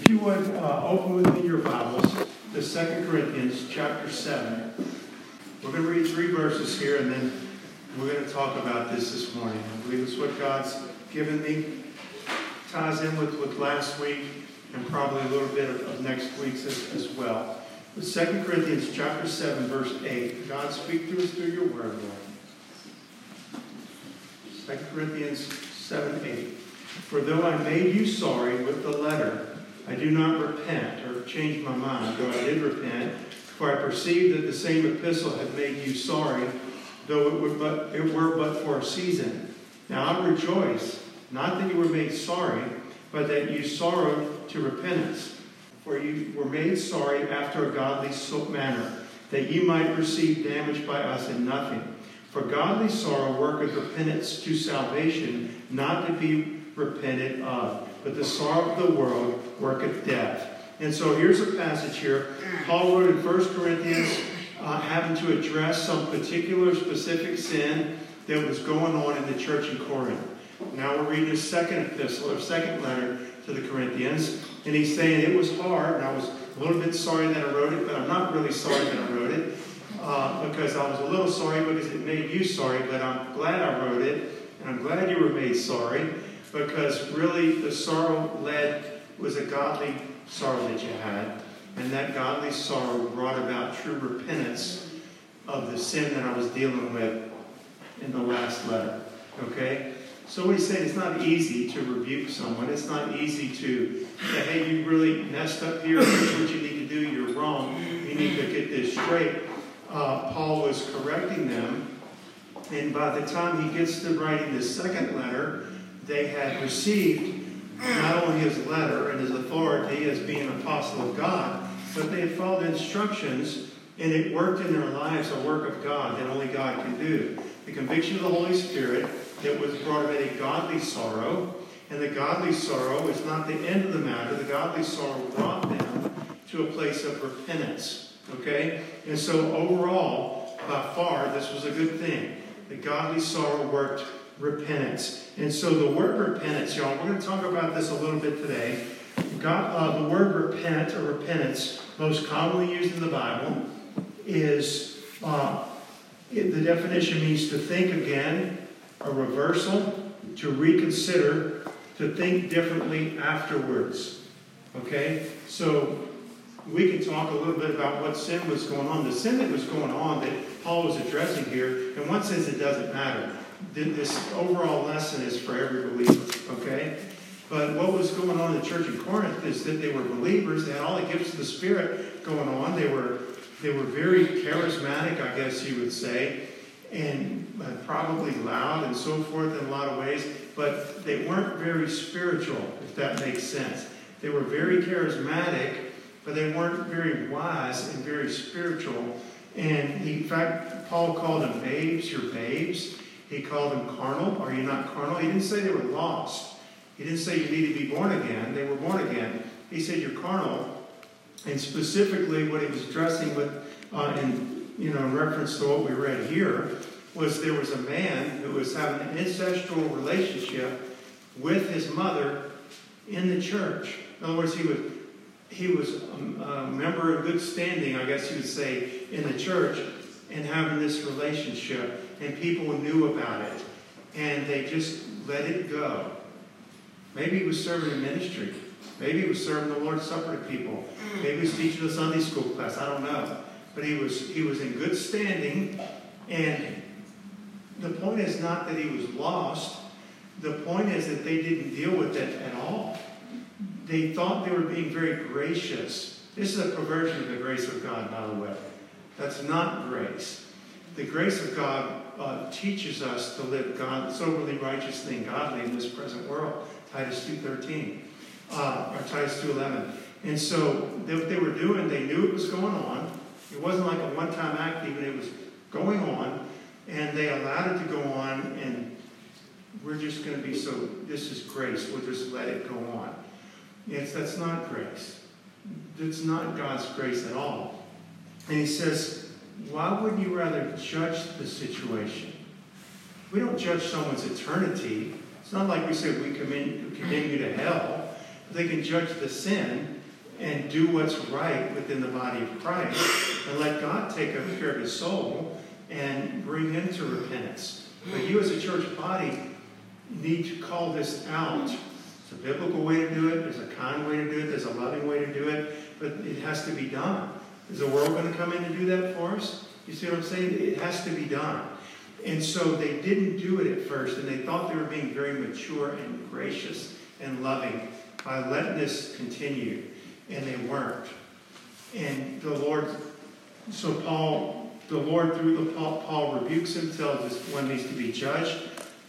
If you would uh, open with me your Bibles to 2 Corinthians chapter 7. We're going to read three verses here and then we're going to talk about this this morning. I believe it's what God's given me. Ties in with, with last week and probably a little bit of, of next week's as, as well. But 2 Corinthians chapter 7, verse 8. God, speak to us through your word, Lord. 2 Corinthians 7, 8. For though I made you sorry with the letter, I do not repent or change my mind, though I did repent, for I perceived that the same epistle had made you sorry, though it were but, it were but for a season. Now I rejoice, not that you were made sorry, but that you sorrowed to repentance. For you were made sorry after a godly manner, that you might receive damage by us in nothing. For godly sorrow worketh repentance to salvation, not to be repented of but the sorrow of the world worketh death. And so here's a passage here. Paul wrote in 1 Corinthians uh, having to address some particular specific sin that was going on in the church in Corinth. Now we're reading his second epistle or second letter to the Corinthians, and he's saying it was hard, and I was a little bit sorry that I wrote it, but I'm not really sorry that I wrote it uh, because I was a little sorry because it made you sorry, but I'm glad I wrote it, and I'm glad you were made sorry because really the sorrow led was a godly sorrow that you had, and that godly sorrow brought about true repentance of the sin that I was dealing with in the last letter. Okay? So we say it's not easy to rebuke someone. It's not easy to say, hey, you really messed up here. Here's what you need to do. You're wrong. You need to get this straight. Uh, Paul was correcting them. And by the time he gets to writing the second letter, they had received not only his letter and his authority as being an apostle of God, but they had followed instructions and it worked in their lives a work of God that only God can do. The conviction of the Holy Spirit that was brought about a godly sorrow, and the godly sorrow is not the end of the matter. The godly sorrow brought them to a place of repentance. Okay? And so overall, by far, this was a good thing. The godly sorrow worked repentance. And so the word repentance, y'all, we're going to talk about this a little bit today. God, uh, the word repent or repentance, most commonly used in the Bible, is uh, it, the definition means to think again, a reversal, to reconsider, to think differently afterwards. Okay? So we can talk a little bit about what sin was going on. The sin that was going on that Paul was addressing here, in one sense, it doesn't matter this overall lesson is for every believer, okay? But what was going on in the church in Corinth is that they were believers. They had all the gifts of the Spirit going on. They were they were very charismatic, I guess you would say, and uh, probably loud and so forth in a lot of ways. But they weren't very spiritual, if that makes sense. They were very charismatic, but they weren't very wise and very spiritual. And in fact, Paul called them babes. You're babes. He called them carnal. Are you not carnal? He didn't say they were lost. He didn't say you need to be born again. They were born again. He said you're carnal. And specifically, what he was addressing with, uh, in you know, in reference to what we read here, was there was a man who was having an ancestral relationship with his mother in the church. In other words, he was he was a, member of good standing, I guess you would say, in the church, and having this relationship and people knew about it, and they just let it go. Maybe he was serving in ministry. Maybe he was serving the Lord's Supper to people. Mm. Maybe he was teaching a Sunday school class. I don't know. But he was he was in good standing, and the point is not that he was lost. The point is that they didn't deal with it at all. They thought they were being very gracious. This is a perversion of the grace of God, by the way. That's not grace. The grace of God uh, teaches us to live God, soberly, righteously, and godly in this present world. Titus 2.13, uh, or Titus 2.11. And so what they were doing, they knew it was going on. It wasn't like a one-time act even. It was going on. And they allowed it to go on. And we're just going to be so, this is grace. We'll just let it go on. Yes, that's not grace. It's not God's grace at all. And he says, why wouldn't you rather judge the situation? We don't judge someone's eternity. It's not like we say we condemn, condemn you to hell. they can judge the sin and do what's right within the body of Christ and let God take care of his soul and bring him to repentance. But you as a church body need to call this out. It's a biblical way to do it, there's a kind way to do it, there's a loving way to do it, but it has to be done. Is the world going to come in and do that for us? You see what I'm saying? It has to be done. And so they didn't do it at first, and they thought they were being very mature and gracious and loving by letting this continue, and they weren't. And the Lord, so Paul, the Lord through the Paul, Paul rebukes him, tells this one needs to be judged,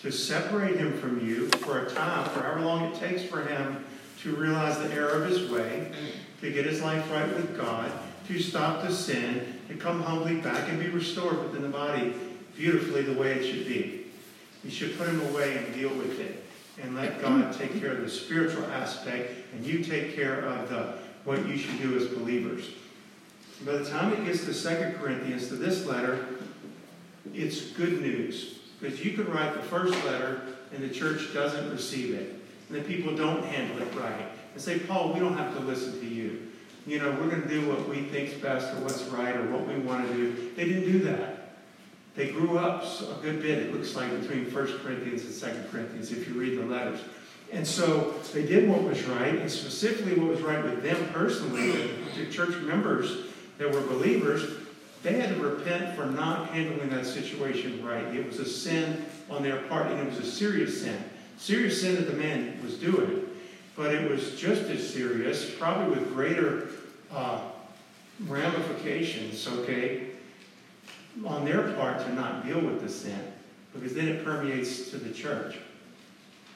to separate him from you for a time, for however long it takes for him to realize the error of his way, to get his life right with God, to stop the sin, and come humbly back and be restored within the body beautifully the way it should be. You should put him away and deal with it and let God take care of the spiritual aspect and you take care of the what you should do as believers. By the time it gets to Second Corinthians, to this letter, it's good news. Because you could write the first letter and the church doesn't receive it. And the people don't handle it right. And say, Paul, we don't have to listen to you. You know, we're going to do what we think's best or what's right or what we want to do. They didn't do that. They grew up a good bit, it looks like, between 1 Corinthians and 2 Corinthians, if you read the letters. And so they did what was right, and specifically what was right with them personally, the church members that were believers, they had to repent for not handling that situation right. It was a sin on their part, and it was a serious sin. Serious sin that the man was doing. But it was just as serious, probably with greater uh, ramifications, okay, on their part to not deal with the sin. Because then it permeates to the church.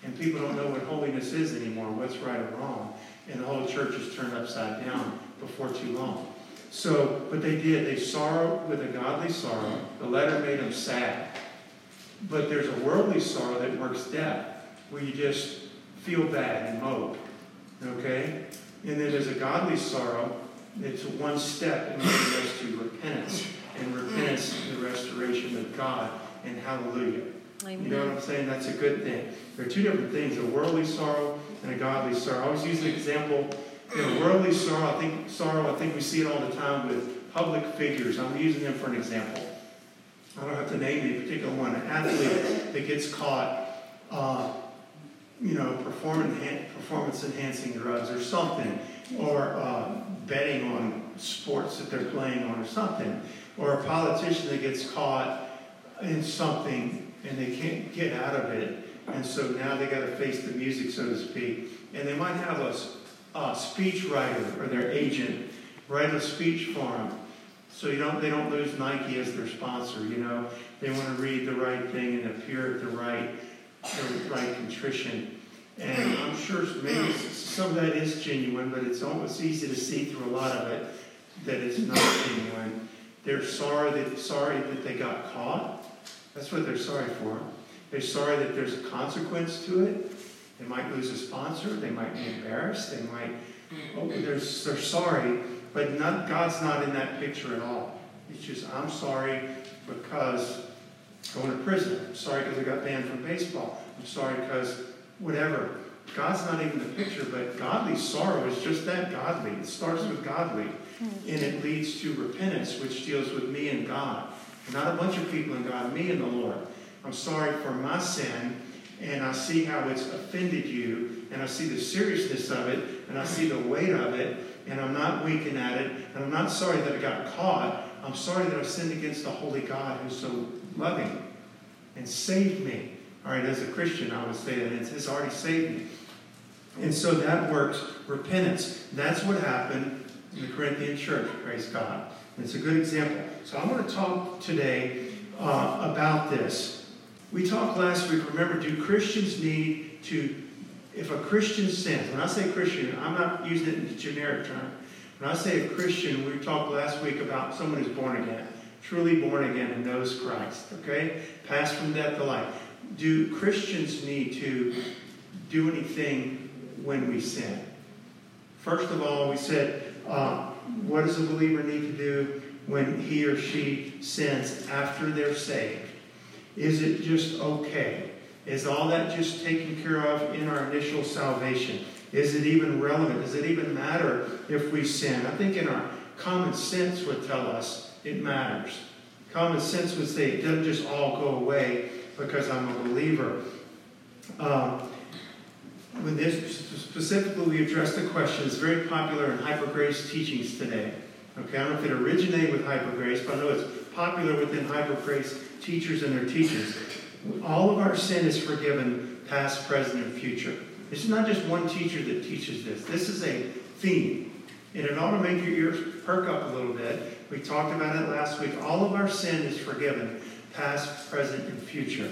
And people don't know what holiness is anymore, what's right or wrong. And the whole church is turned upside down before too long. So, but they did. They sorrowed with a godly sorrow. The letter made them sad. But there's a worldly sorrow that works death, where you just feel bad and mope. Okay? And then there's a godly sorrow it's one step in us to repentance. And repentance the restoration of God. And hallelujah. Amen. You know what I'm saying? That's a good thing. There are two different things, a worldly sorrow and a godly sorrow. I always use the example, you know, worldly sorrow, I think sorrow, I think we see it all the time with public figures. I'm using them for an example. I don't have to name any particular one. An athlete that gets caught uh, you know, performance enhancing drugs or something, or uh, betting on sports that they're playing on or something, or a politician that gets caught in something and they can't get out of it, and so now they got to face the music, so to speak, and they might have a, a speech writer or their agent write a speech for them. So you don't, they don't lose Nike as their sponsor. You know, they want to read the right thing and appear at the right right contrition. And I'm sure maybe some of that is genuine, but it's almost easy to see through a lot of it that it's not genuine. They're sorry that, sorry that they got caught. That's what they're sorry for. They're sorry that there's a consequence to it. They might lose a sponsor. They might be embarrassed. They might, oh, they're, they're sorry, but not, God's not in that picture at all. It's just, I'm sorry because going to prison. I'm sorry because I got banned from baseball. I'm sorry because whatever. God's not even the picture, but godly sorrow is just that godly. It starts with godly, hmm. and it leads to repentance, which deals with me and God. Not a bunch of people in God, me and the Lord. I'm sorry for my sin, and I see how it's offended you, and I see the seriousness of it, and I see the weight of it, and I'm not winking at it, and I'm not sorry that I got caught. I'm sorry that I've sinned against the holy God who's so loving and saved me. All right, as a Christian, I would say that it's already saved me. And so that works repentance. That's what happened in the Corinthian church, praise God. It's a good example. So I want to talk today uh, about this. We talked last week, remember, do Christians need to, if a Christian sins, when I say Christian, I'm not using it in the generic term. When I say a Christian, we talked last week about someone who's born again truly born again and knows Christ, okay? Passed from death to life. Do Christians need to do anything when we sin? First of all, we said, uh, what does a believer need to do when he or she sins after they're saved? Is it just okay? Is all that just taken care of in our initial salvation? Is it even relevant? Does it even matter if we sin? I think in our common sense would tell us it matters. Common sense would say it doesn't just all go away because I'm a believer. Um, when this specifically we address the question, it's very popular in hyper grace teachings today. Okay, I don't know if it originated with hyper grace, but I know it's popular within hyper grace teachers and their teachers. All of our sin is forgiven, past, present, and future. It's not just one teacher that teaches this. This is a theme. And it ought to make your ears perk up a little bit. We talked about it last week. All of our sin is forgiven, past, present, and future.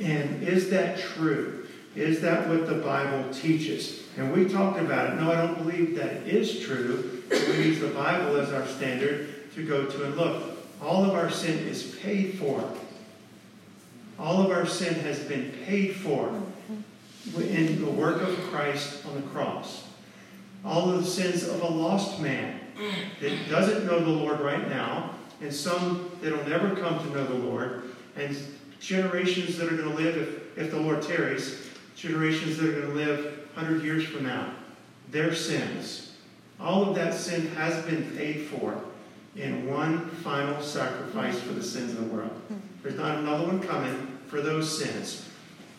And is that true? Is that what the Bible teaches? And we talked about it. No, I don't believe that is true. We use the Bible as our standard to go to and look. All of our sin is paid for. All of our sin has been paid for in the work of Christ on the cross. All of the sins of a lost man Mm. that doesn't know the Lord right now, and some that'll never come to know the Lord, and generations that are going to live, if, if the Lord tarries, generations that are going to live 100 years from now, their sins. All of that sin has been paid for in one final sacrifice for the sins of the world. Mm. There's not another one coming for those sins.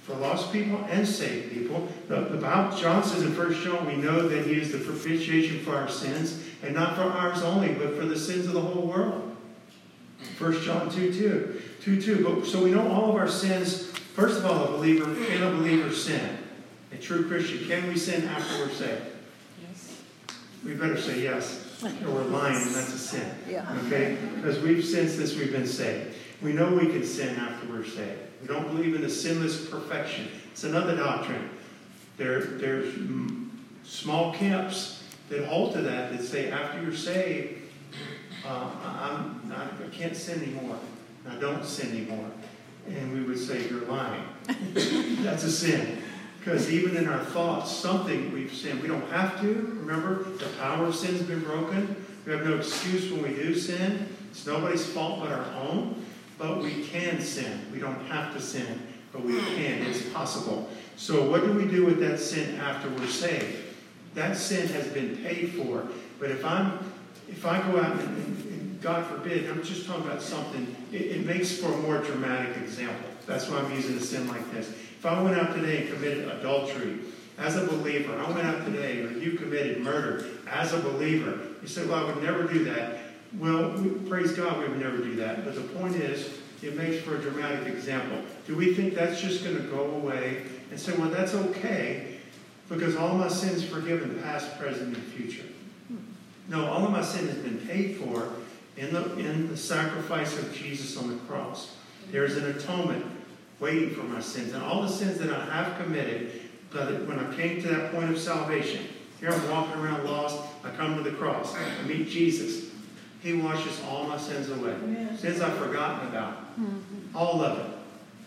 For lost people and saved people. The, the Bible, John says in 1 John, we know that he is the propitiation for our sins, and not for ours only, but for the sins of the whole world. 1 John 2 2. 2 2. But, so we know all of our sins. First of all, a believer, can a believer sin? A true Christian, can we sin after we're saved? Yes. We better say yes. Or we're lying, and that's a sin. Yeah. Okay? Because we've sinned since we've been saved. We know we can sin after we're saved. We don't believe in a sinless perfection. It's another doctrine. There, there's small camps that hold to that that say after you're saved, uh, I'm not, I can't sin anymore. I don't sin anymore. And we would say, You're lying. That's a sin. Because even in our thoughts, something we've sinned. We don't have to. Remember, the power of sin has been broken. We have no excuse when we do sin. It's nobody's fault but our own. But we can sin. We don't have to sin, but we can. It's possible. So, what do we do with that sin after we're saved? That sin has been paid for. But if I'm, if I go out and, and God forbid, I'm just talking about something. It, it makes for a more dramatic example. That's why I'm using a sin like this. If I went out today and committed adultery as a believer, I went out today, or you committed murder as a believer, you said, well, I would never do that. Well, we, praise God, we would never do that. But the point is, it makes for a dramatic example. Do we think that's just going to go away and say, well, that's okay because all my sins forgiven, past, present, and future? No, all of my sin has been paid for in the, in the sacrifice of Jesus on the cross. There is an atonement waiting for my sins. And all the sins that I have committed, but when I came to that point of salvation, here I'm walking around lost, I come to the cross, I meet Jesus. He washes all my sins away. Sins I've forgotten about. Mm-hmm. All of it.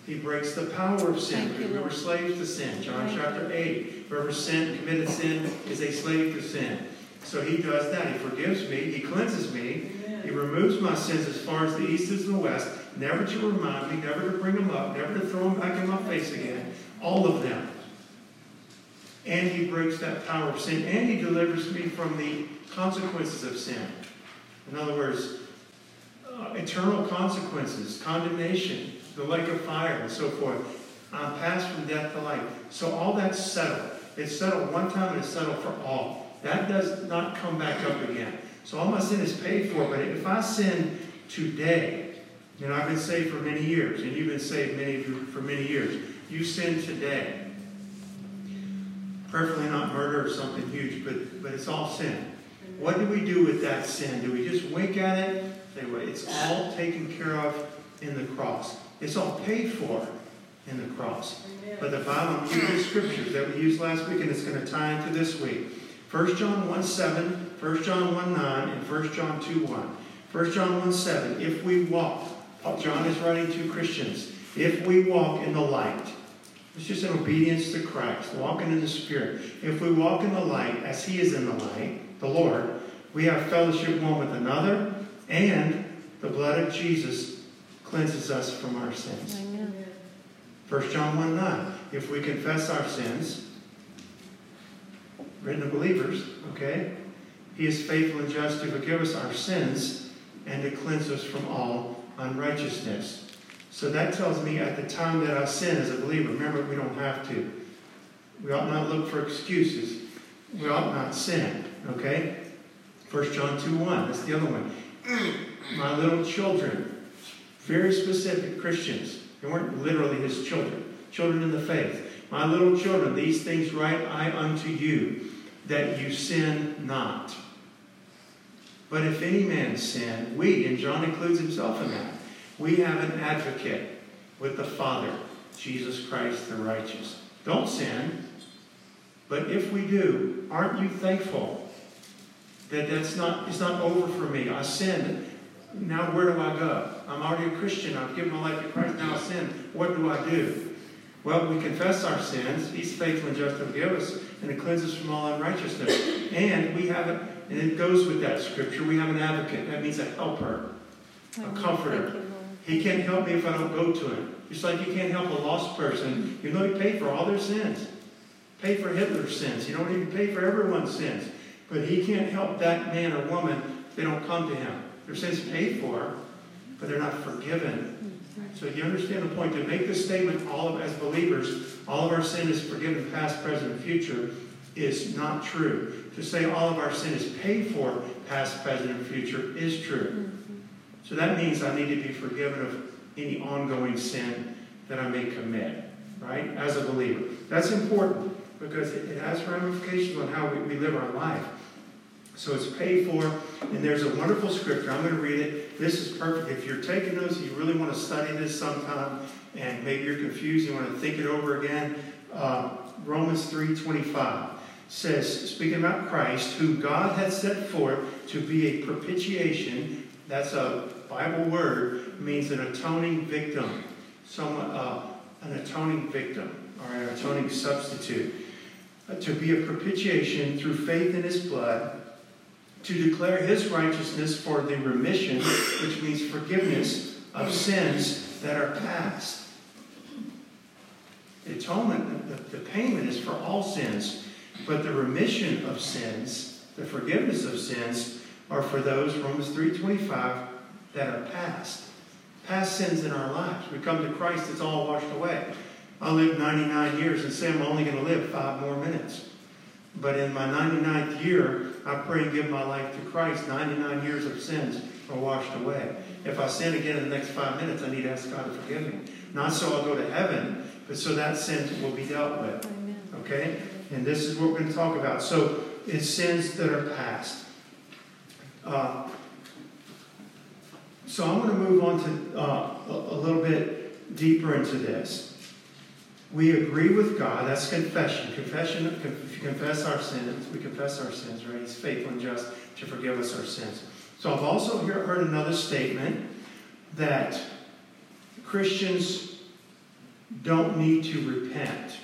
He breaks the power of sin because we were slaves to sin. John Thank chapter 8. Whoever sinned, committed sin is a slave to sin. So he does that. He forgives me. He cleanses me. He removes my sins as far as the east is the west, never to remind me, never to bring them up, never to throw them back in my face again. All of them. And he breaks that power of sin, and he delivers me from the consequences of sin. In other words, uh, eternal consequences, condemnation, the lake of fire, and so forth. I'm passed from death to life. So all that's settled. It's settled one time and it's settled for all. That does not come back up again. So all my sin is paid for. But if I sin today, you know, I've been saved for many years, and you've been saved many for many years. You sin today. Preferably not murder or something huge, but, but it's all sin. What do we do with that sin? Do we just wink at it? It's all taken care of in the cross. It's all paid for in the cross. But the Bible, I'm using scriptures that we used last week, and it's going to tie into this week. 1 John 1 7, 1 John 1 9, and 1 John 2 1. 1 John 1 7, if we walk, oh, John is writing to Christians, if we walk in the light, it's just an obedience to Christ, walking in the Spirit. If we walk in the light as He is in the light, the Lord, we have fellowship one with another, and the blood of Jesus cleanses us from our sins. Amen. 1 John 1 9. If we confess our sins, written to believers, okay? He is faithful and just to forgive us our sins and to cleanse us from all unrighteousness. So that tells me at the time that I sin as a believer, remember, we don't have to. We ought not look for excuses. We ought not sin, okay? 1 John 2 1, that's the other one. My little children, very specific Christians. They weren't literally his children, children in the faith. My little children, these things write I unto you, that you sin not. But if any man sin, we, and John includes himself in that, we have an advocate with the Father, Jesus Christ the righteous. Don't sin, but if we do, aren't you thankful that that's not, it's not over for me? I sinned. Now where do I go? I'm already a Christian. I've given my life to Christ. Now I sin. What do I do? Well, we confess our sins. He's faithful and just to forgive us and to cleanse us from all unrighteousness. And we have, a, and it goes with that scripture, we have an advocate. That means a helper, a comforter. He can't help me if I don't go to him. Just like you can't help a lost person, you know he paid for all their sins. Paid for Hitler's sins. You don't even pay for everyone's sins. But he can't help that man or woman if they don't come to him. Their sins paid for, but they're not forgiven. Mm-hmm. So you understand the point. To make this statement, all of as believers, all of our sin is forgiven, past, present, and future, is not true. To say all of our sin is paid for, past, present, and future, is true. Mm-hmm. So that means I need to be forgiven of any ongoing sin that I may commit, right? As a believer. That's important because it has ramifications on how we live our life. So it's paid for, and there's a wonderful scripture. I'm going to read it. This is perfect. If you're taking notes, you really want to study this sometime, and maybe you're confused, you want to think it over again. Uh, Romans 3:25 says, speaking about Christ, who God had set forth to be a propitiation. That's a Bible word. means an atoning victim, someone, uh, an atoning victim, or an atoning substitute. Uh, to be a propitiation through faith in His blood to declare his righteousness for the remission, which means forgiveness of sins that are past. The atonement, the, the payment is for all sins, but the remission of sins, the forgiveness of sins, are for those, Romans 3.25, that are past. Past sins in our lives. We come to Christ, it's all washed away. I lived 99 years and say I'm only going to live five more minutes. But in my 99th year, I pray and give my life to Christ. 99 years of sins are washed away. If I sin again in the next five minutes, I need to ask God to forgive me. Not so I'll go to heaven, but so that sin will be dealt with. Okay? And this is what we're going to talk about. So it's sins that are past. Uh, so I'm going to move on to uh, a, a little bit deeper into this we agree with God. That's confession. Confession, confess our sins, we confess our sins, right? He's faithful and just to forgive us our sins. So I've also heard another statement that Christians don't need to repent.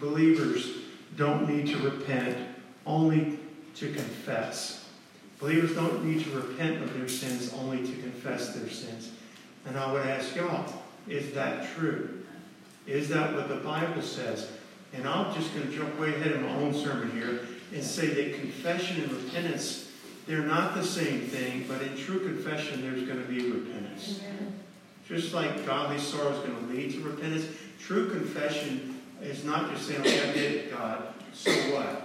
Believers don't need to repent, only to confess. Believers don't need to repent of their sins, only to confess their sins. And I would ask y'all, is that true? Is that what the Bible says? And I'm just going to jump way ahead in my own sermon here and say that confession and repentance, they're not the same thing, but in true confession, there's going to be repentance. Just like godly sorrow is going to lead to repentance, true confession is not just saying, okay, I did it, God, so what?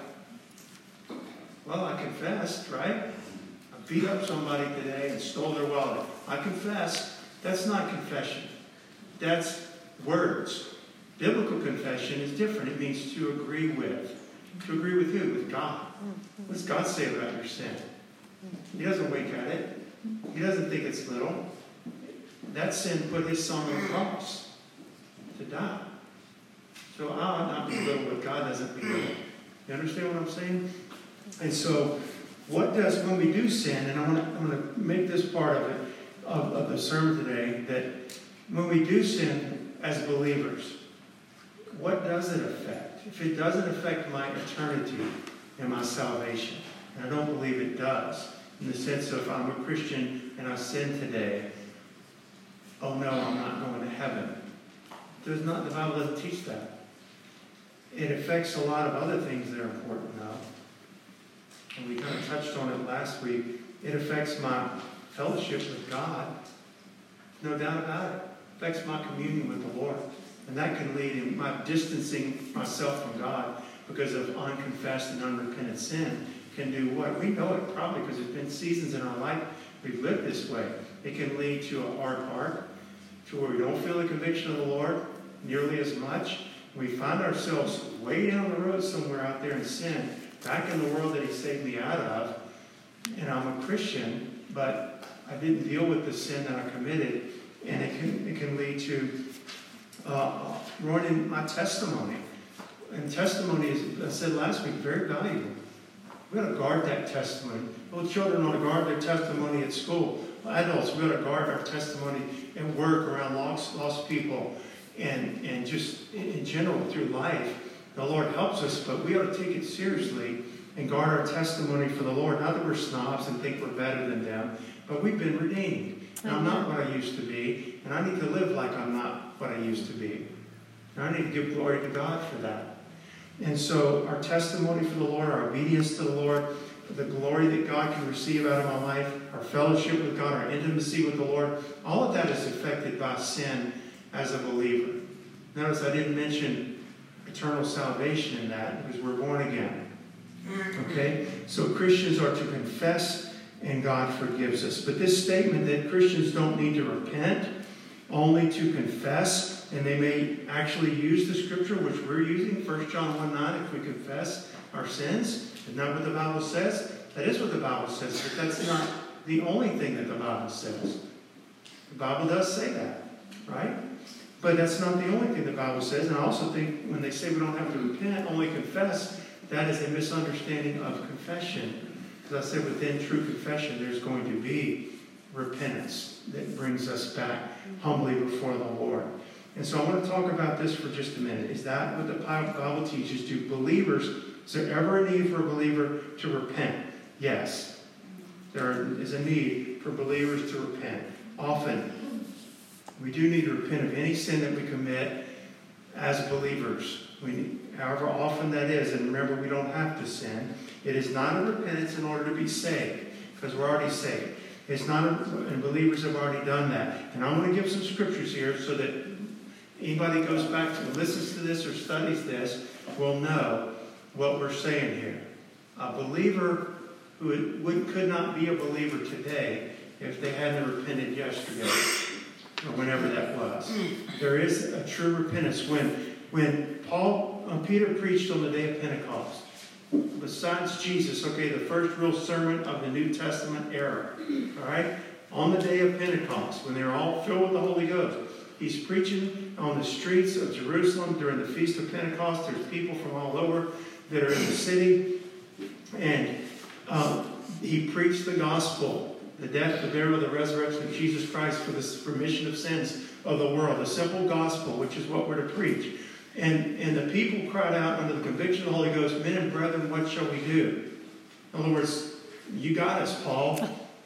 Well, I confessed, right? I beat up somebody today and stole their wallet. I confess. That's not confession. That's words. Biblical confession is different. It means to agree with. To agree with who? With God. Mm-hmm. What does God say about your sin? He doesn't wink at it. He doesn't think it's little. That sin put his son on the cross to die. So I ought not be little, but God doesn't belittle. You understand what I'm saying? And so, what does when we do sin, and I'm going to make this part of it, of, of the sermon today, that when we do sin as believers, does it affect? If it doesn't affect my eternity and my salvation, and I don't believe it does, in the sense of I'm a Christian and I sin today, oh no, I'm not going to heaven. There's not, the Bible doesn't teach that. it affects a lot of other things that are important though. And we kind of touched on it last week. It affects my fellowship with God. No doubt about it. it affects my communion with the Lord. And that can lead in my distancing myself from God because of unconfessed and unrepentant sin can do what? We know it probably because there's been seasons in our life we've lived this way. It can lead to a hard heart, to where we don't feel the conviction of the Lord nearly as much. We find ourselves way down the road somewhere out there in sin, back in the world that He saved me out of. And I'm a Christian, but I didn't deal with the sin that I committed. And it can, it can lead to uh, ruining my testimony. And testimony is, I said last week, very valuable. We got to guard that testimony. Little children want to guard their testimony at school. Adults, we got to guard our testimony at work around lost, lost people and, and just in general through life. The Lord helps us, but we ought to take it seriously and guard our testimony for the Lord. Not that we're snobs and think we're better than them, but we've been redeemed. And I'm not what I used to be, and I need to live like I'm not what I used to be. And I need to give glory to God for that. And so our testimony for the Lord, our obedience to the Lord, the glory that God can receive out of my life, our fellowship with God, our intimacy with the Lord, all of that is affected by sin as a believer. Notice I didn't mention eternal salvation in that because we're born again. Okay? So Christians are to confess and God forgives us. But this statement that Christians don't need to repent, only to confess, and they may actually use the scripture which we're using, 1 John 1 9, if we confess our sins. Isn't that what the Bible says? That is what the Bible says, but that's not the only thing that the Bible says. The Bible does say that, right? But that's not the only thing the Bible says. And I also think when they say we don't have to repent, only confess, that is a misunderstanding of confession. Because I said within true confession, there's going to be repentance that brings us back humbly before the Lord. And so I want to talk about this for just a minute. Is that what the Bible teaches? Do believers, is there ever a need for a believer to repent? Yes. There is a need for believers to repent. Often, we do need to repent of any sin that we commit as believers. We, however often that is, and remember, we don't have to sin. It is not a repentance in order to be saved, because we're already saved. It's not, a, and believers have already done that. And I'm going to give some scriptures here so that anybody goes back to listens to this or studies this will know what we're saying here. A believer who would, could not be a believer today if they hadn't repented yesterday or whenever that was. There is a true repentance. When, when Paul, Peter preached on the day of Pentecost, besides Jesus, okay, the first real sermon of the New Testament era, all right, on the day of Pentecost, when they were all filled with the Holy Ghost, he's preaching on the streets of Jerusalem during the Feast of Pentecost. There's people from all over that are in the city, and um, he preached the gospel, the death, the burial, the resurrection of Jesus Christ for the remission of sins of the world, the simple gospel, which is what we're to preach. And, and the people cried out under the conviction of the Holy Ghost, Men and brethren, what shall we do? In other words, you got us, Paul.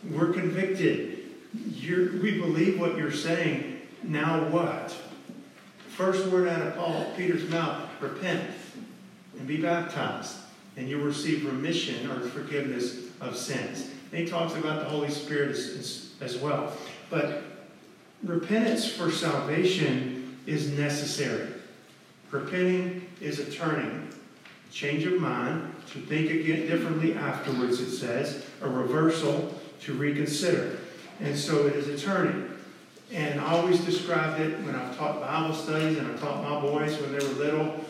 We're convicted. You're, we believe what you're saying. Now what? First word out of Paul, Peter's mouth, repent and be baptized, and you'll receive remission or forgiveness of sins. And he talks about the Holy Spirit as, as, as well. But repentance for salvation is necessary. Repenting is a turning, a change of mind, to think again differently afterwards, it says, a reversal to reconsider. And so it is a turning. And I always described it when I've taught Bible studies and I taught my boys when they were little,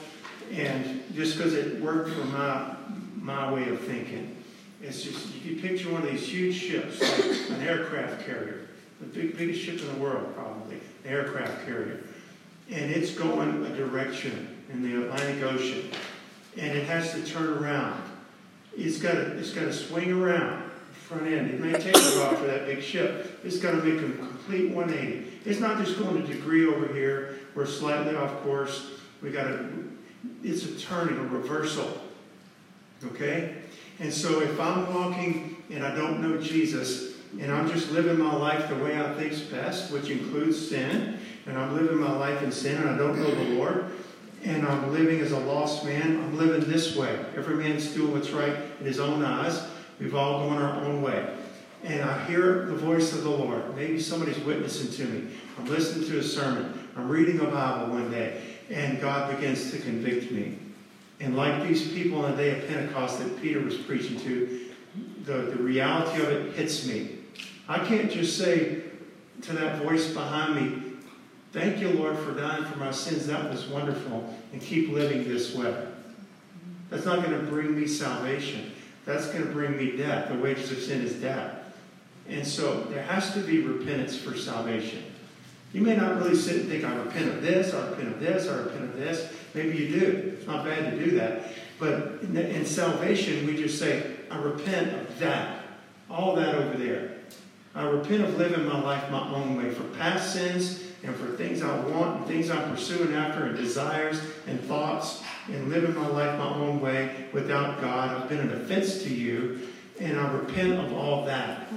and just because it worked for my, my way of thinking. It's just, you can picture one of these huge ships, like an aircraft carrier, the big, biggest ship in the world, probably, an aircraft carrier and it's going a direction in the Atlantic Ocean, and it has to turn around. It's got to, it's got to swing around front end. It may take a while for that big ship. It's got to make a complete 180. It's not just going a degree over here. We're slightly off course. We got to. It's a turning, a reversal. Okay, and so if I'm walking and I don't know Jesus, and I'm just living my life the way I think's best, which includes sin, and I'm living my life in sin and I don't know the Lord, and I'm living as a lost man. I'm living this way. Every man's doing what's right in his own eyes. We've all gone our own way. And I hear the voice of the Lord. Maybe somebody's witnessing to me. I'm listening to a sermon. I'm reading a Bible one day, and God begins to convict me. And like these people on the day of Pentecost that Peter was preaching to, the, the reality of it hits me. I can't just say to that voice behind me, Thank you, Lord, for dying for my sins. That was wonderful. And keep living this way. That's not going to bring me salvation. That's going to bring me death. The wages of sin is death. And so there has to be repentance for salvation. You may not really sit and think, I repent of this, I repent of this, I repent of this. Maybe you do. It's not bad to do that. But in, in salvation, we just say, I repent of that. All that over there. I repent of living my life my own way for past sins and for things I want and things I'm pursuing after and desires and thoughts and living my life my own way without God. I've been an offense to you and I repent of all that.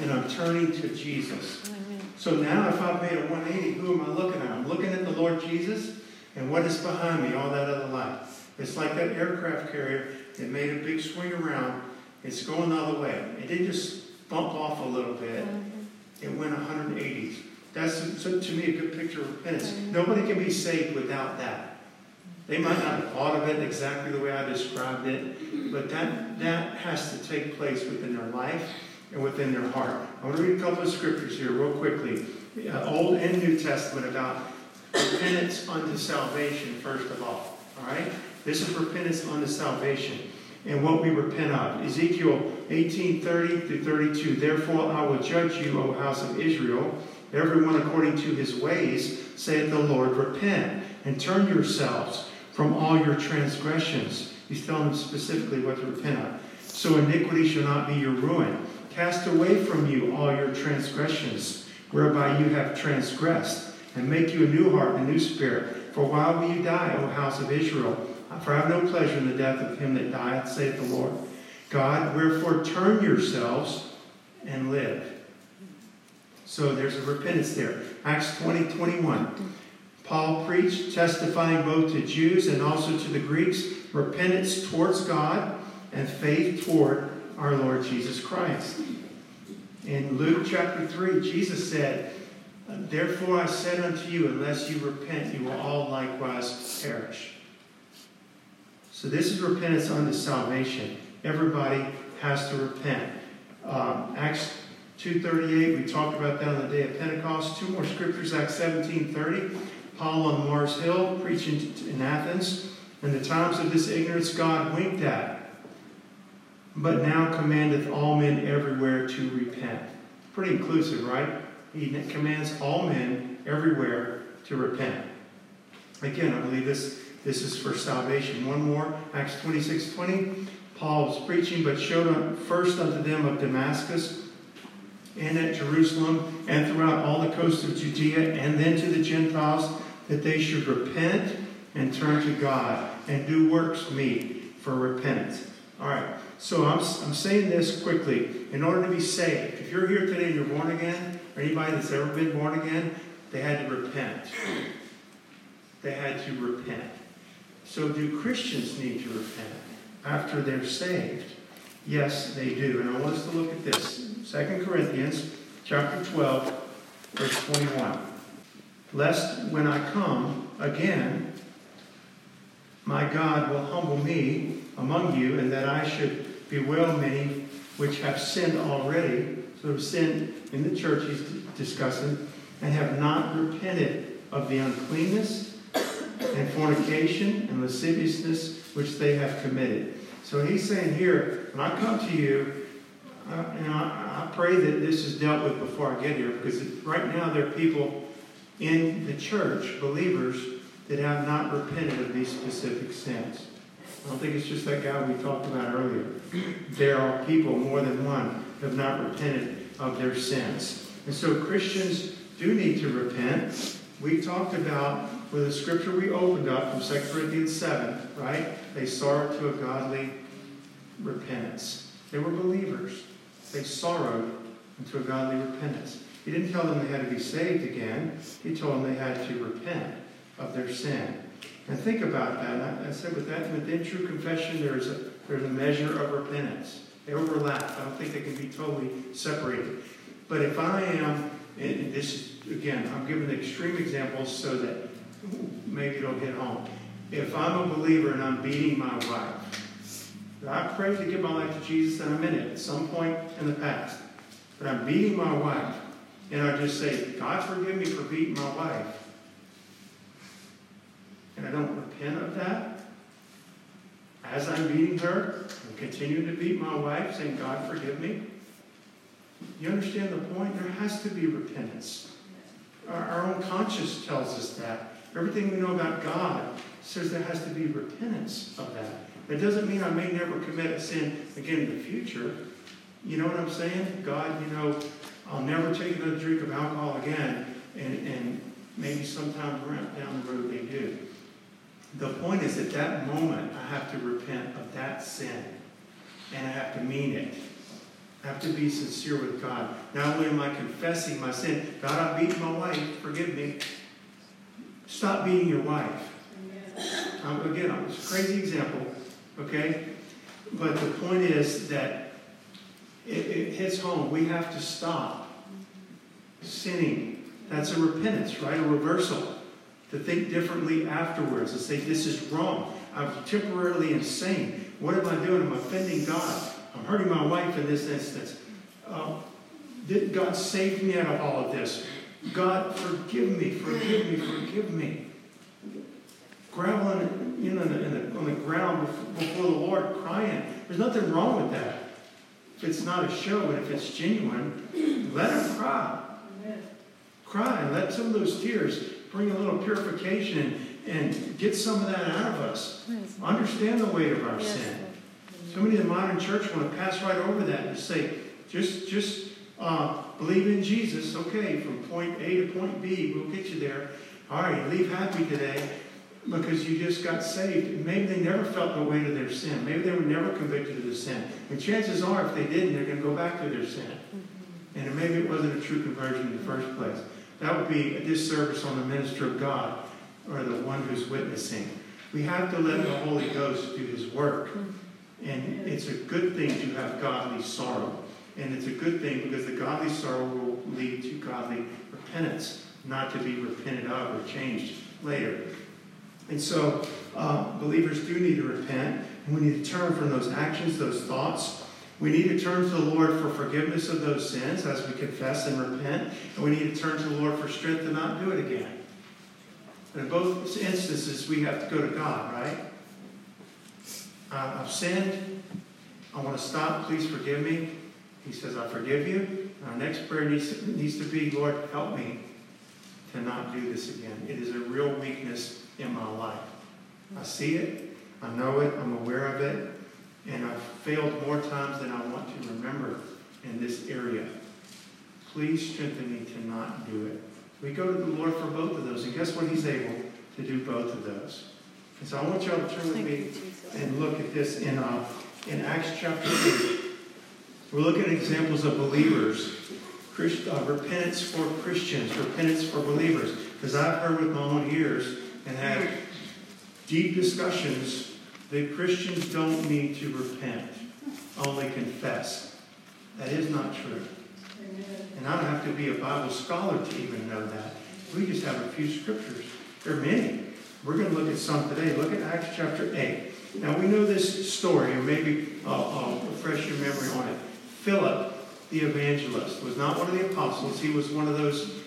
And I'm turning to Jesus. So now if I've made a 180, who am I looking at? I'm looking at the Lord Jesus and what is behind me, all that other life. It's like that aircraft carrier that made a big swing around. It's going the other way. It didn't just bump off a little bit. Mm-hmm. It went 180s. That's, to me, a good picture of repentance. Nobody can be saved without that. They might not have thought of it exactly the way I described it, but that, that has to take place within their life and within their heart. I want to read a couple of scriptures here, real quickly. Uh, Old and New Testament about repentance unto salvation, first of all. All right? This is repentance unto salvation and what we repent of. Ezekiel 18:30 through 32. Therefore I will judge you, O house of Israel, everyone according to his ways, saith the Lord, repent and turn yourselves from all your transgressions. He's telling them specifically what to repent of. So iniquity shall not be your ruin. Cast away from you all your transgressions, whereby you have transgressed, and make you a new heart and a new spirit. For why will you die, O house of Israel? For I have no pleasure in the death of him that dieth, saith the Lord. God, wherefore turn yourselves and live. So there's a repentance there. Acts 20, 21. Paul preached, testifying both to Jews and also to the Greeks, repentance towards God and faith toward our Lord Jesus Christ. In Luke chapter 3, Jesus said, Therefore I said unto you, unless you repent, you will all likewise perish. So this is repentance unto salvation. Everybody has to repent. Um, Acts 2.38, we talked about that on the day of Pentecost. Two more scriptures, Acts 17.30. Paul on Mars Hill preaching in Athens. In the times of this ignorance God winked at, but now commandeth all men everywhere to repent. Pretty inclusive, right? He commands all men everywhere to repent. Again, I believe this, this is for salvation. One more, Acts 26 20. Paul was preaching, but showed first unto them of Damascus and at Jerusalem and throughout all the coast of Judea, and then to the Gentiles, that they should repent and turn to God and do works meet for repentance. All right, so I'm, I'm saying this quickly. In order to be saved, if you're here today and you're born again, or anybody that's ever been born again, they had to repent. They had to repent. So, do Christians need to repent after they're saved? Yes, they do. And I want us to look at this. 2 Corinthians chapter 12, verse 21. Lest when I come again, my God will humble me among you, and that I should bewail many which have sinned already. So have sinned in the church, he's discussing, and have not repented of the uncleanness and fornication and lasciviousness which they have committed. So he's saying here, when I come to you, uh, I, I, pray that this is dealt with before I get here, because right now there are people in the church, believers, that have not repented of these specific sins. I don't think it's just that guy we talked about earlier. There are people, more than one, have not repented of their sins. And so Christians do need to repent. We talked about with the scripture we opened up from 2 Corinthians 7, right? They sorrowed to a godly repentance. They were believers. They sorrowed into a godly repentance. He didn't tell them they had to be saved again. He told them they had to repent of their sin. And think about that. I, I said with that, within true confession, there's a, there's a measure of repentance. They overlap. I don't think they can be totally separated. But if I am, and this again, I'm giving the extreme examples so that maybe it'll hit home. If I'm a believer and I'm beating my wife, I pray to give my life to Jesus and in it at some point in the past. But I'm beating my wife, and I just say, God forgive me for beating my wife. And I don't repent of that. As I'm beating her, I'm continuing to beat my wife, saying, God forgive me. You understand the point? There has to be repentance. Our, our own conscience tells us that. Everything we know about God says there has to be repentance of that. It doesn't mean I may never commit a sin again in the future. You know what I'm saying? God, you know, I'll never take another drink of alcohol again, and, and maybe sometime down the road they do. The point is, at that moment, I have to repent of that sin, and I have to mean it. I have to be sincere with God. Not only am I confessing my sin, God, I beat my wife, forgive me. Stop beating your wife. Um, again, it's a crazy example, okay? But the point is that it, it hits home. We have to stop sinning. That's a repentance, right? A reversal. To think differently afterwards, to say, this is wrong. I'm temporarily insane. What am I doing? I'm offending God. I'm hurting my wife in this instance. Uh, God save me out of all of this? God, forgive me, forgive me, forgive me. Groveling you know, in the, in the, on the ground before the Lord, crying. There's nothing wrong with that. If it's not a show and if it's genuine, let him cry. Cry and let some of those tears bring a little purification and, get some of that out of us. Understand the weight of our yes. sin. So many in the modern church want to pass right over that and say, just, just uh, believe in Jesus. Okay, from point A to point B, we'll get you there. All right, leave happy today because you just got saved. Maybe they never felt the weight of their sin. Maybe they were never convicted of the sin. And chances are, if they didn't, they're going to go back to their sin. Mm-hmm. And maybe it wasn't a true conversion in the first place. That would be a disservice on the minister of God or the one who's witnessing. We have to let the Holy Ghost do his work. Mm-hmm. And it's a good thing to have godly sorrow. And it's a good thing because the godly sorrow will lead to godly repentance, not to be repented of or changed later. And so uh, believers do need to repent. And we need to turn from those actions, those thoughts. We need to turn to the Lord for forgiveness of those sins as we confess and repent. And we need to turn to the Lord for strength to not do it again. And in both instances, we have to go to God, right? Uh, I've sinned. I want to stop. Please forgive me. He says, I forgive you. Our next prayer needs needs to be, Lord, help me to not do this again. It is a real weakness in my life. I see it, I know it, I'm aware of it, and I've failed more times than I want to remember in this area. Please strengthen me to not do it. We go to the Lord for both of those, and guess what? He's able to do both of those. And so I want y'all to turn with me and look at this in, uh, in Acts chapter 8. We're looking at examples of believers, Christ, uh, repentance for Christians, repentance for believers. Because I've heard with my own ears and had deep discussions that Christians don't need to repent, only confess. That is not true. And I don't have to be a Bible scholar to even know that. We just have a few scriptures. There are many. We're going to look at some today. Look at Acts chapter 8. Now, we know this story, or maybe I'll, I'll refresh your memory on it. Philip, the evangelist, was not one of the apostles. He was one of those,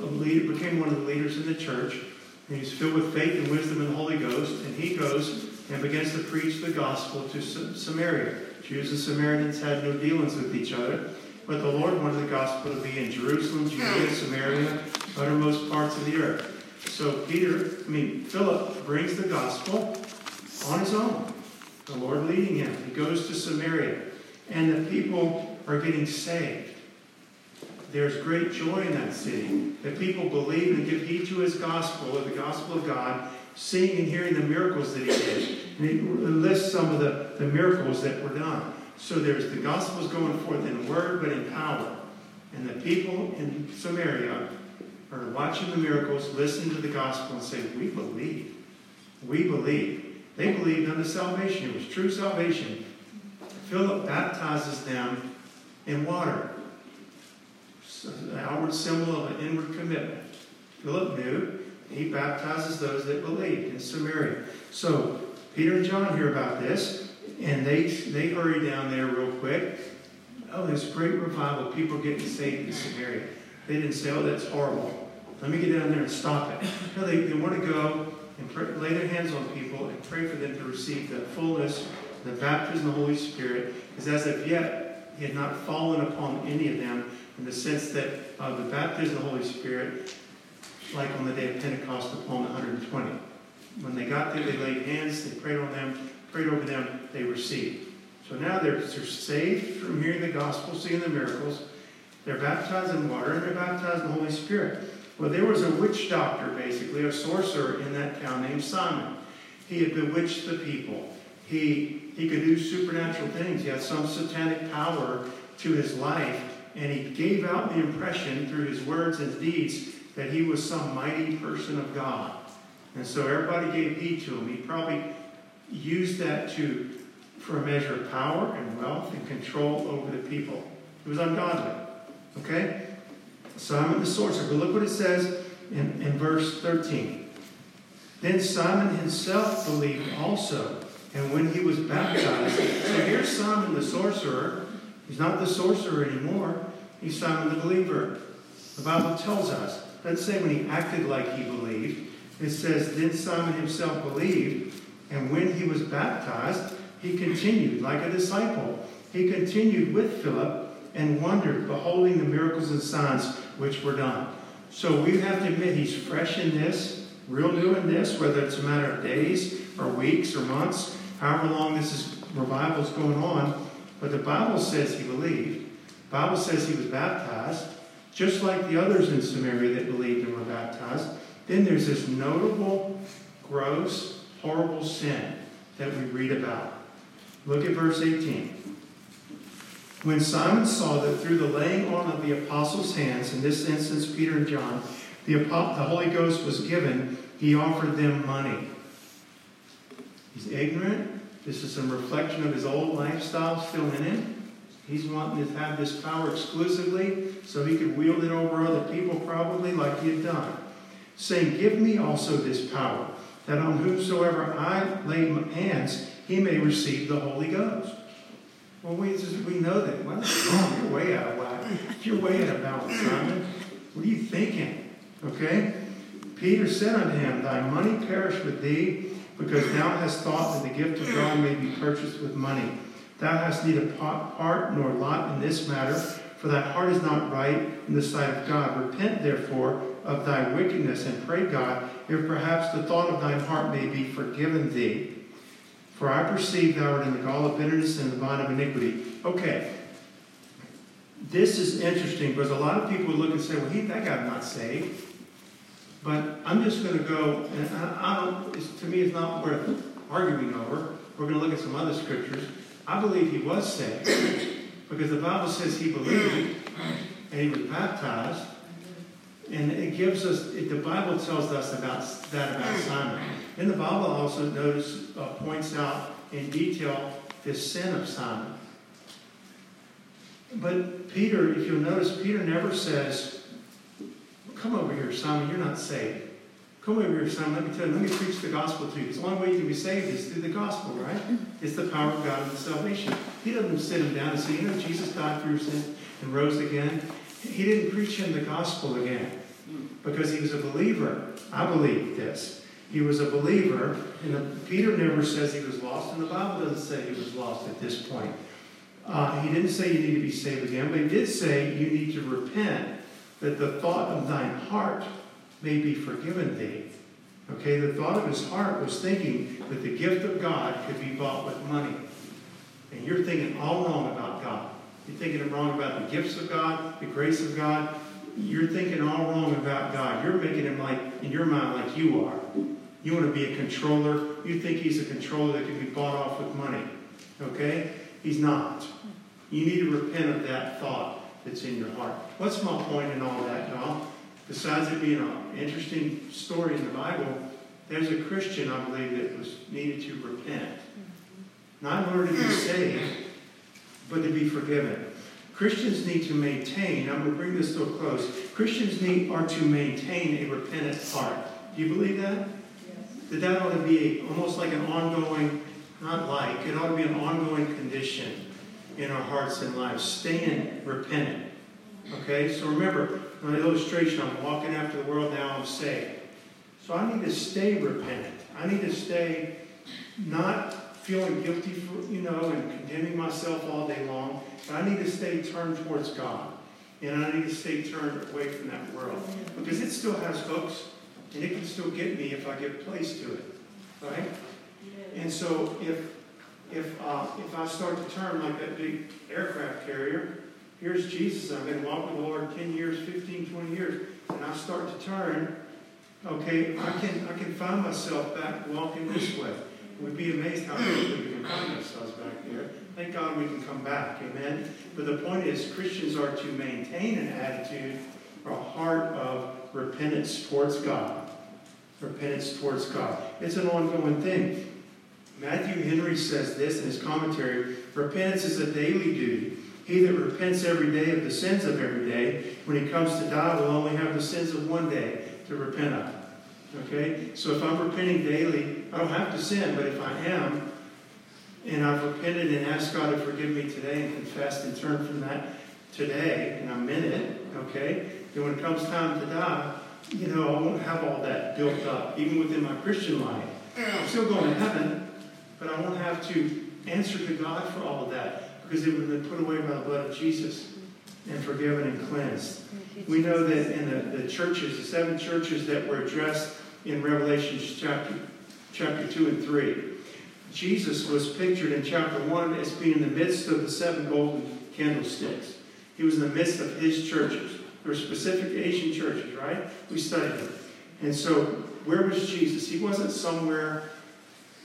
uh, lead, became one of the leaders in the church. And he's filled with faith and wisdom and the Holy Ghost. And he goes and begins to preach the gospel to Samaria. Jews and Samaritans had no dealings with each other. But the Lord wanted the gospel to be in Jerusalem, Judea, Samaria, uttermost parts of the earth. So Peter, I mean, Philip brings the gospel on his own. The Lord leading him. He goes to Samaria. And the people are getting saved. There's great joy in that city that people believe and give heed to his gospel, or the gospel of God, seeing and hearing the miracles that he did. And he lists some of the, the miracles that were done. So there's the gospel's going forth in word but in power. And the people in Samaria are watching the miracles, listening to the gospel, and say, We believe. We believe. They believed unto salvation. It was true salvation. Philip baptizes them in water. An outward symbol of an inward commitment. Philip knew. He baptizes those that believed in Samaria. So Peter and John hear about this, and they they hurry down there real quick. Oh, there's great revival. People getting saved in Samaria. They didn't say, oh, that's horrible. Let me get down there and stop it. No, they, they want to go and pray, lay their hands on people and pray for them to receive the fullness, the baptism of the Holy Spirit, because as of yet, he had not fallen upon any of them in the sense that uh, the baptism of the Holy Spirit, like on the day of Pentecost upon the 120. When they got there, they laid hands, they prayed on them, prayed over them, they received. So now they're, they're saved from hearing the gospel, seeing the miracles. They're baptized in water and they're baptized in the Holy Spirit. Well, there was a witch doctor, basically, a sorcerer in that town named Simon. He had bewitched the people. He, he could do supernatural things. He had some satanic power to his life, and he gave out the impression through his words and deeds that he was some mighty person of God. And so everybody gave heed to him. He probably used that to for a measure of power and wealth and control over the people. It was ungodly. Okay? Simon the sorcerer. But look what it says in, in verse 13. Then Simon himself believed also, and when he was baptized, so here's Simon the sorcerer. He's not the sorcerer anymore. He's Simon the believer. The Bible tells us. Doesn't say when he acted like he believed. It says, Then Simon himself believed, and when he was baptized, he continued like a disciple. He continued with Philip and wondered, beholding the miracles and signs which were done. So we have to admit he's fresh in this, real new in this, whether it's a matter of days or weeks or months, however long this is revival is going on. But the Bible says he believed. The Bible says he was baptized, just like the others in Samaria that believed and were baptized. Then there's this notable, gross, horrible sin that we read about. Look at verse 18. When Simon saw that through the laying on of the apostles' hands, in this instance Peter and John, the, the Holy Ghost was given, he offered them money. He's ignorant. This is some reflection of his old lifestyle still in him. He's wanting to have this power exclusively so he could wield it over other people, probably like he had done. Saying, Give me also this power, that on whomsoever I lay my hands, he may receive the Holy Ghost. Well, we, we know that. Well, you're way out of whack. You're way out of balance, Simon. What are you thinking? Okay? Peter said unto him, Thy money perish with thee, because thou hast thought that the gift of God may be purchased with money. Thou hast neither part nor lot in this matter, for thy heart is not right in the sight of God. Repent, therefore, of thy wickedness, and pray God, if perhaps the thought of thine heart may be forgiven thee. For I perceive thou art in the gall of bitterness and the bond of iniquity. Okay. This is interesting because a lot of people look and say, well, he, that guy's not saved. But I'm just going to go, and I, to me, it's not worth arguing over. We're going to look at some other scriptures. I believe he was saved because the Bible says he believed and he was baptized. And it gives us, the Bible tells us about that about Simon. And the Bible also notice, uh, points out in detail this sin of Simon. But Peter, if you'll notice, Peter never says, Come over here, Simon, you're not saved. Come over here, Simon, let me tell you, let me preach the gospel to you. Because the only way you can be saved is through the gospel, right? It's the power of God and the salvation. He doesn't sit him down and say, You know, Jesus died for your sin and rose again. He didn't preach him the gospel again because he was a believer. I believe this. He was a believer, and Peter never says he was lost, and the Bible doesn't say he was lost at this point. Uh, he didn't say you need to be saved again, but he did say you need to repent, that the thought of thine heart may be forgiven thee. Okay, the thought of his heart was thinking that the gift of God could be bought with money. And you're thinking all wrong about God. You're thinking wrong about the gifts of God, the grace of God. You're thinking all wrong about God. You're making him like, in your mind, like you are. You want to be a controller. You think he's a controller that can be bought off with money. Okay? He's not. You need to repent of that thought that's in your heart. What's my point in all that, y'all? Besides it being an interesting story in the Bible, there's a Christian, I believe, that was needed to repent. Not in order to be saved, but to be forgiven. Christians need to maintain, I'm going to bring this to a close. Christians need are to maintain a repentant heart. Do you believe that? Yes. That that ought to be almost like an ongoing, not like, it ought to be an ongoing condition in our hearts and lives. Staying repentant. Okay? So remember, my illustration, I'm walking after the world, now I'm saved. So I need to stay repentant. I need to stay not feeling guilty for, you know, and condemning myself all day long. But I need to stay turned towards God. And I need to stay turned away from that world. Because it still has hooks, and it can still get me if I give place to it. Right? And so if if uh, if I start to turn like that big aircraft carrier, here's Jesus. I've been walking with the Lord 10 years, 15, 20 years, and I start to turn, okay, I can I can find myself back walking this way. We'd be amazed how quickly we can find ourselves back there. Thank God we can come back. Amen. But the point is, Christians are to maintain an attitude or a heart of repentance towards God. Repentance towards God. It's an ongoing thing. Matthew Henry says this in his commentary repentance is a daily duty. He that repents every day of the sins of every day, when he comes to die, will only have the sins of one day to repent of. Okay? So if I'm repenting daily, I don't have to sin, but if I am, and I've repented and asked God to forgive me today and confessed and turned from that today, and I'm in it, okay? Then when it comes time to die, you know, I won't have all that built up, even within my Christian life. I'm still going to heaven, but I won't have to answer to God for all of that because it would have been put away by the blood of Jesus and forgiven and cleansed. We know that in the, the churches, the seven churches that were addressed in Revelation chapter, chapter 2 and 3, Jesus was pictured in chapter 1 as being in the midst of the seven golden candlesticks. He was in the midst of his churches. There were specific Asian churches, right? We studied them. And so, where was Jesus? He wasn't somewhere,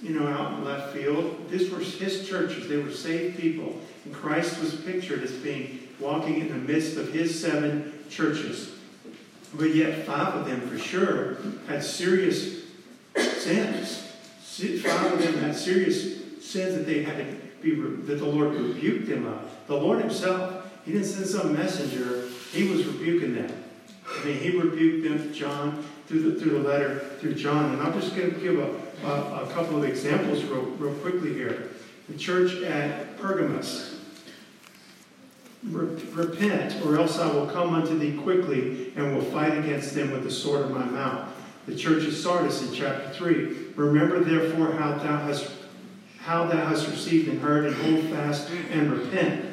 you know, out in left field. These were his churches. They were saved people. And Christ was pictured as being walking in the midst of his seven churches. But yet, five of them for sure had serious sins. Five of them had serious sins that they had to be that the Lord rebuked them of. The Lord Himself, He didn't send some messenger. He was rebuking them. I mean, He rebuked them, John, through the through the letter through John. And I'm just going to give a, a, a couple of examples real, real quickly here. The church at Pergamos Repent, or else I will come unto thee quickly and will fight against them with the sword of my mouth. The church of Sardis in chapter 3. Remember therefore how thou hast how thou hast received and heard, and hold fast and repent.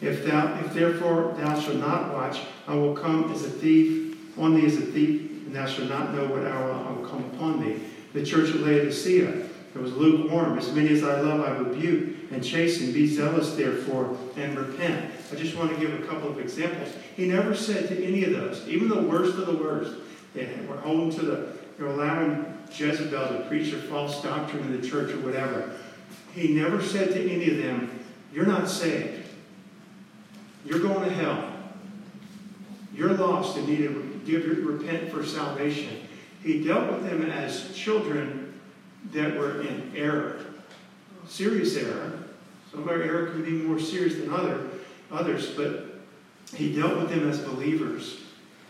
If thou if therefore thou shalt not watch, I will come as a thief on thee as a thief, and thou shalt not know what hour I will come upon thee. The church of Laodicea. It was lukewarm. As many as I love, I rebuke and chasten. Be zealous, therefore, and repent. I just want to give a couple of examples. He never said to any of those, even the worst of the worst, that were holding to the, they're allowing Jezebel to preach a false doctrine in the church or whatever. He never said to any of them, You're not saved. You're going to hell. You're lost and need to repent for salvation. He dealt with them as children that were in error, serious error. Some of our error can be more serious than other, others, but he dealt with them as believers.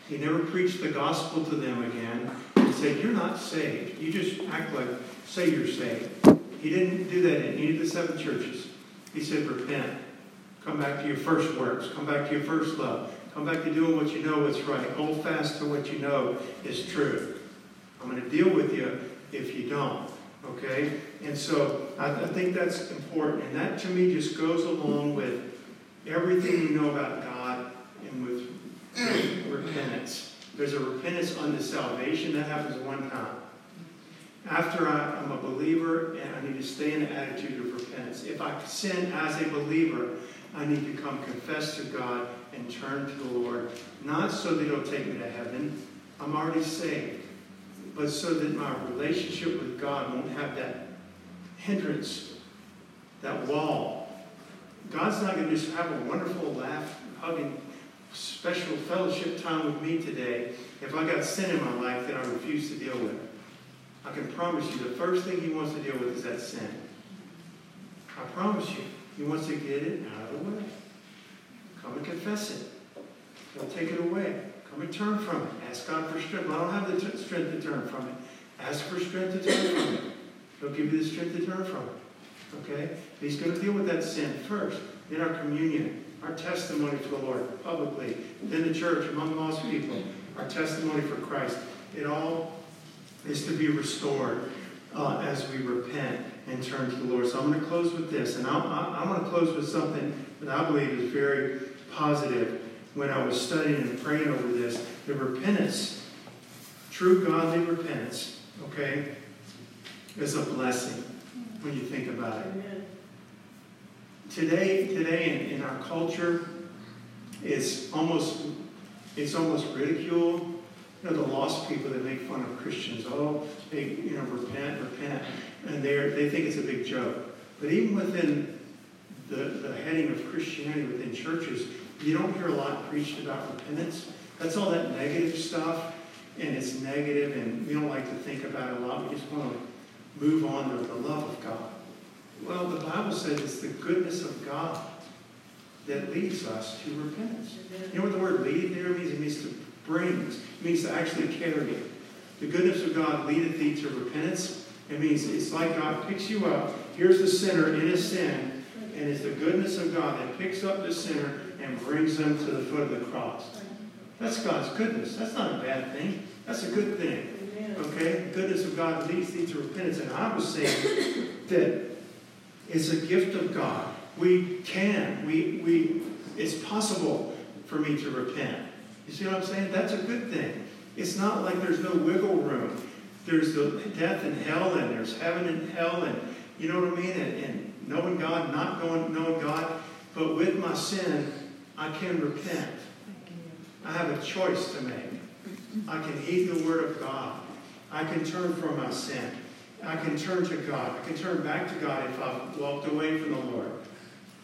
He never preached the gospel to them again and said, You're not saved. You just act like, say you're saved. He didn't do that in any of the seven churches. He said, Repent. Come back to your first works. Come back to your first love. Come back to doing what you know is right. Hold fast to what you know is true. I'm going to deal with you if you don't. Okay? And so I, I think that's important. And that to me just goes along with everything we know about God and with, repentance. There's a repentance unto salvation. That happens one time. After I, am a believer and I need to stay in the attitude of repentance. If I sin as a believer, I need to come confess to God and turn to the Lord. Not so that He'll take me to heaven. I'm already saved but so that my relationship with God won't have that hindrance, that wall. God's not going to just have a wonderful laugh, hugging, special fellowship time with me today if I got sin in my life that I refuse to deal with. I can promise you the first thing he wants to deal with is that sin. I promise you, he wants to get it out of the way. Come and confess it. He'll take it away. Turn from it. Ask God for strength. Well, I don't have the strength to turn from it. Ask for strength to turn from it. He'll give you the strength to turn from it. Okay? He's going to deal with that sin first. Then our communion, our testimony to the Lord publicly. Then the church among lost people, our testimony for Christ. It all is to be restored uh, as we repent and turn to the Lord. So I'm going to close with this. And I'm, I'm going to close with something that I believe is very positive when I was studying and praying over this. The repentance, true godly repentance, okay, is a blessing when you think about it. Today, today in, in our culture, it's almost it's almost ridiculed. You know, the lost people that make fun of Christians. Oh, they you know repent, repent, and they they think it's a big joke. But even within the, the heading of Christianity within churches, you don't hear a lot preached about repentance. That's all that negative stuff, and it's negative, and we don't like to think about it a lot. We just want to move on to the love of God. Well, the Bible says it's the goodness of God that leads us to repentance. You know what the word lead there means? It means to bring. It means to actually carry. The goodness of God leadeth thee to repentance. It means it's like God picks you up. Here's the sinner in his sin, and it's the goodness of God that picks up the sinner and brings them to the foot of the cross. That's God's goodness. That's not a bad thing. That's a good thing. Okay? The goodness of God leads thee to repentance. And I was saying that it's a gift of God. We can. We, we, it's possible for me to repent. You see what I'm saying? That's a good thing. It's not like there's no wiggle room. There's the death and hell, and there's heaven and hell, and you know what I mean? And, and knowing God, not going, knowing God. But with my sin, I can repent. I have a choice to make. I can heed the word of God. I can turn from my sin. I can turn to God. I can turn back to God if I've walked away from the Lord,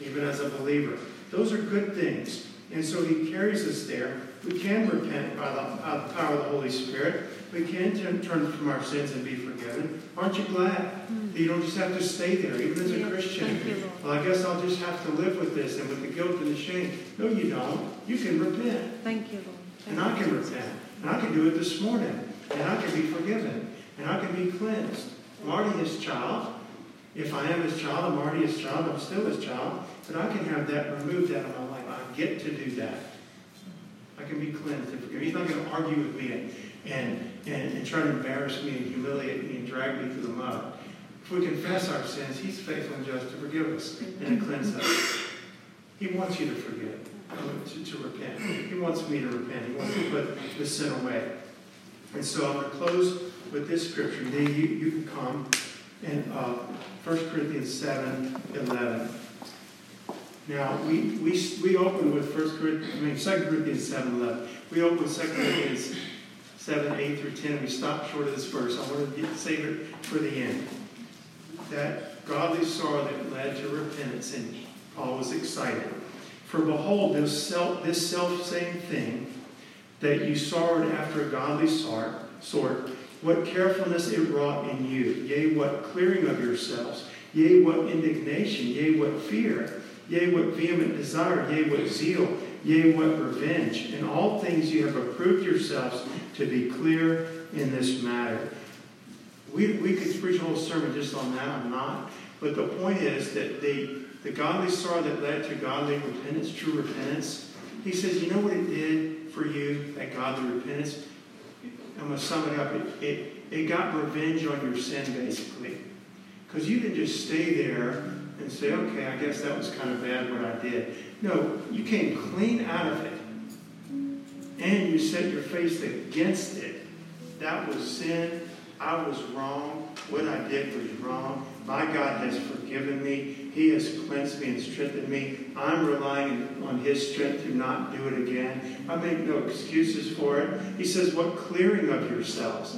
even as a believer. Those are good things. And so He carries us there. We can repent by the, by the power of the Holy Spirit. We can turn, from our sins and be forgiven. Aren't you glad you don't just have to stay there, even as a Christian? thank you, Lord. Well, I guess I'll just have to live with this and with the guilt and the shame. No, you don't. You can repent. Thank you, Lord. Thank And I can repent. And I can do it this morning. And I can be forgiven. And I can be cleansed. I'm already his child. If I am his child, I'm already his child. I'm still his child. But I can have that removed out of my life. I get to do that. I can be cleansed and forgiven. He's not going to argue with me and, and, and, and try to embarrass me and humiliate me and drag me through the mud. If we confess our sins, he's faithful and just to forgive us and to cleanse us. He wants you to forgive, to, to repent. He wants me to repent. He wants to put the sin away. And so I'm going to close with this scripture. Then you, you can come and uh, 1 Corinthians 7 11. Now, we, we, we open with 1 Corinthians, I mean, 2 Corinthians 7 11. We open with 2 Corinthians 7 8 through 10, we stop short of this verse. I want to save it for the end. That godly sorrow that led to repentance, and Paul was excited. For behold, this self, this self same thing that you sorrowed after a godly sort, sort, what carefulness it wrought in you, yea, what clearing of yourselves, yea, what indignation, yea, what fear, yea, what vehement desire, yea, what zeal, yea, what revenge. In all things you have approved yourselves to be clear in this matter. We, we could preach a whole sermon just on that. I'm not. But the point is that the, the godly sorrow that led to godly repentance, true repentance, he says, you know what it did for you, that godly repentance? I'm going to sum it up. It, it, it got revenge on your sin, basically. Because you didn't just stay there and say, okay, I guess that was kind of bad what I did. No, you came clean out of it. And you set your face against it. That was sin. I was wrong. What I did was wrong. My God has forgiven me. He has cleansed me and strengthened me. I'm relying on His strength to not do it again. I make no excuses for it. He says, What clearing of yourselves?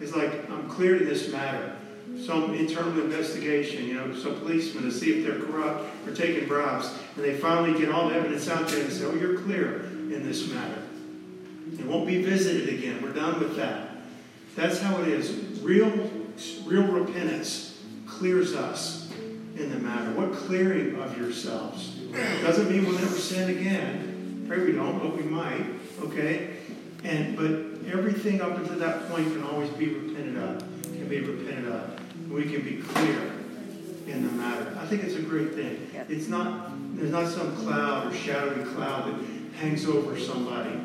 It's like, I'm cleared in this matter. Some internal investigation, you know, some policemen to see if they're corrupt or taking bribes. And they finally get all the evidence out there and say, Oh, you're clear in this matter. It won't be visited again. We're done with that. That's how it is. real, real repentance clears us in the matter. What clearing of yourselves? Doesn't mean we'll never sin again. Pray we don't, but we might. Okay? And but everything up until that point can always be repented of. Can be repented of. We can be clear in the matter. I think it's a great thing. It's not there's not some cloud or shadowy cloud that hangs over somebody.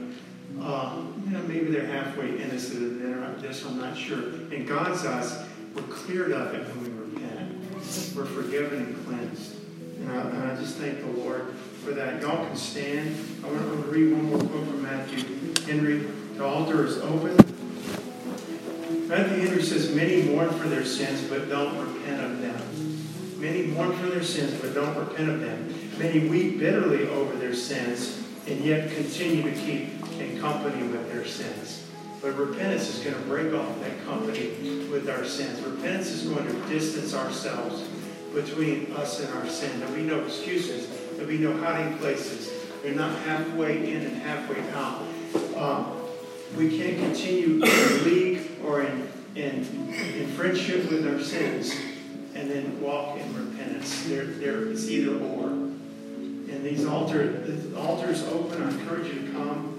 Uh, you know, maybe they're halfway innocent of this, I'm not sure. In God's eyes, we're cleared of it when we repent. We're forgiven and cleansed. And I, and I just thank the Lord for that. Y'all can stand. I want to read one more quote from Matthew Henry. The altar is open. Matthew Henry says, Many mourn for their sins, but don't repent of them. Many mourn for their sins, but don't repent of them. Many weep bitterly over their sins, and yet continue to keep in company with their sins. But repentance is going to break off that company with our sins. Repentance is going to distance ourselves between us and our sin. There'll be no excuses. There'll be no hiding places. We're not halfway in and halfway out. Um, we can't continue in league or in, in, in friendship with our sins and then walk in repentance. There, there, it's either or. And these altar, the altar's open. I encourage you to come.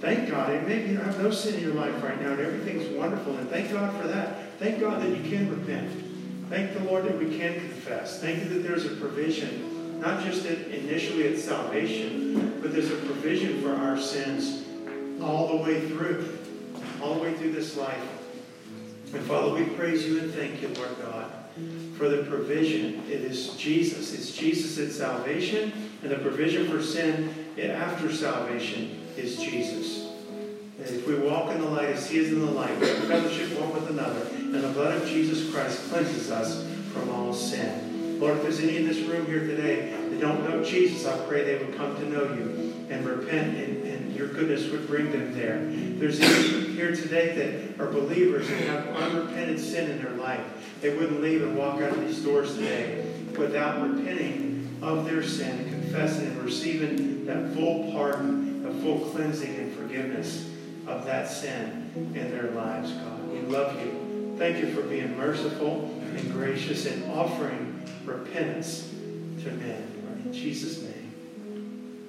Thank God. And maybe you have no sin in your life right now, and everything's wonderful. And thank God for that. Thank God that you can repent. Thank the Lord that we can confess. Thank you that there's a provision, not just initially at salvation, but there's a provision for our sins all the way through, all the way through this life. And Father, we praise you and thank you, Lord God, for the provision. It is Jesus. It's Jesus at salvation, and the provision for sin after salvation is Jesus. And if we walk in the light as he is in the light, we fellowship one with another, and the blood of Jesus Christ cleanses us from all sin. Lord, if there's any in this room here today that don't know Jesus, I pray they would come to know you and repent, and, and your goodness would bring them there. If there's any here today that are believers and have unrepented sin in their life, they wouldn't leave and walk out of these doors today without repenting of their sin, confessing and receiving that full pardon, full cleansing and forgiveness of that sin in their lives, God. We love you. Thank you for being merciful and gracious and offering repentance to men. In Jesus' name.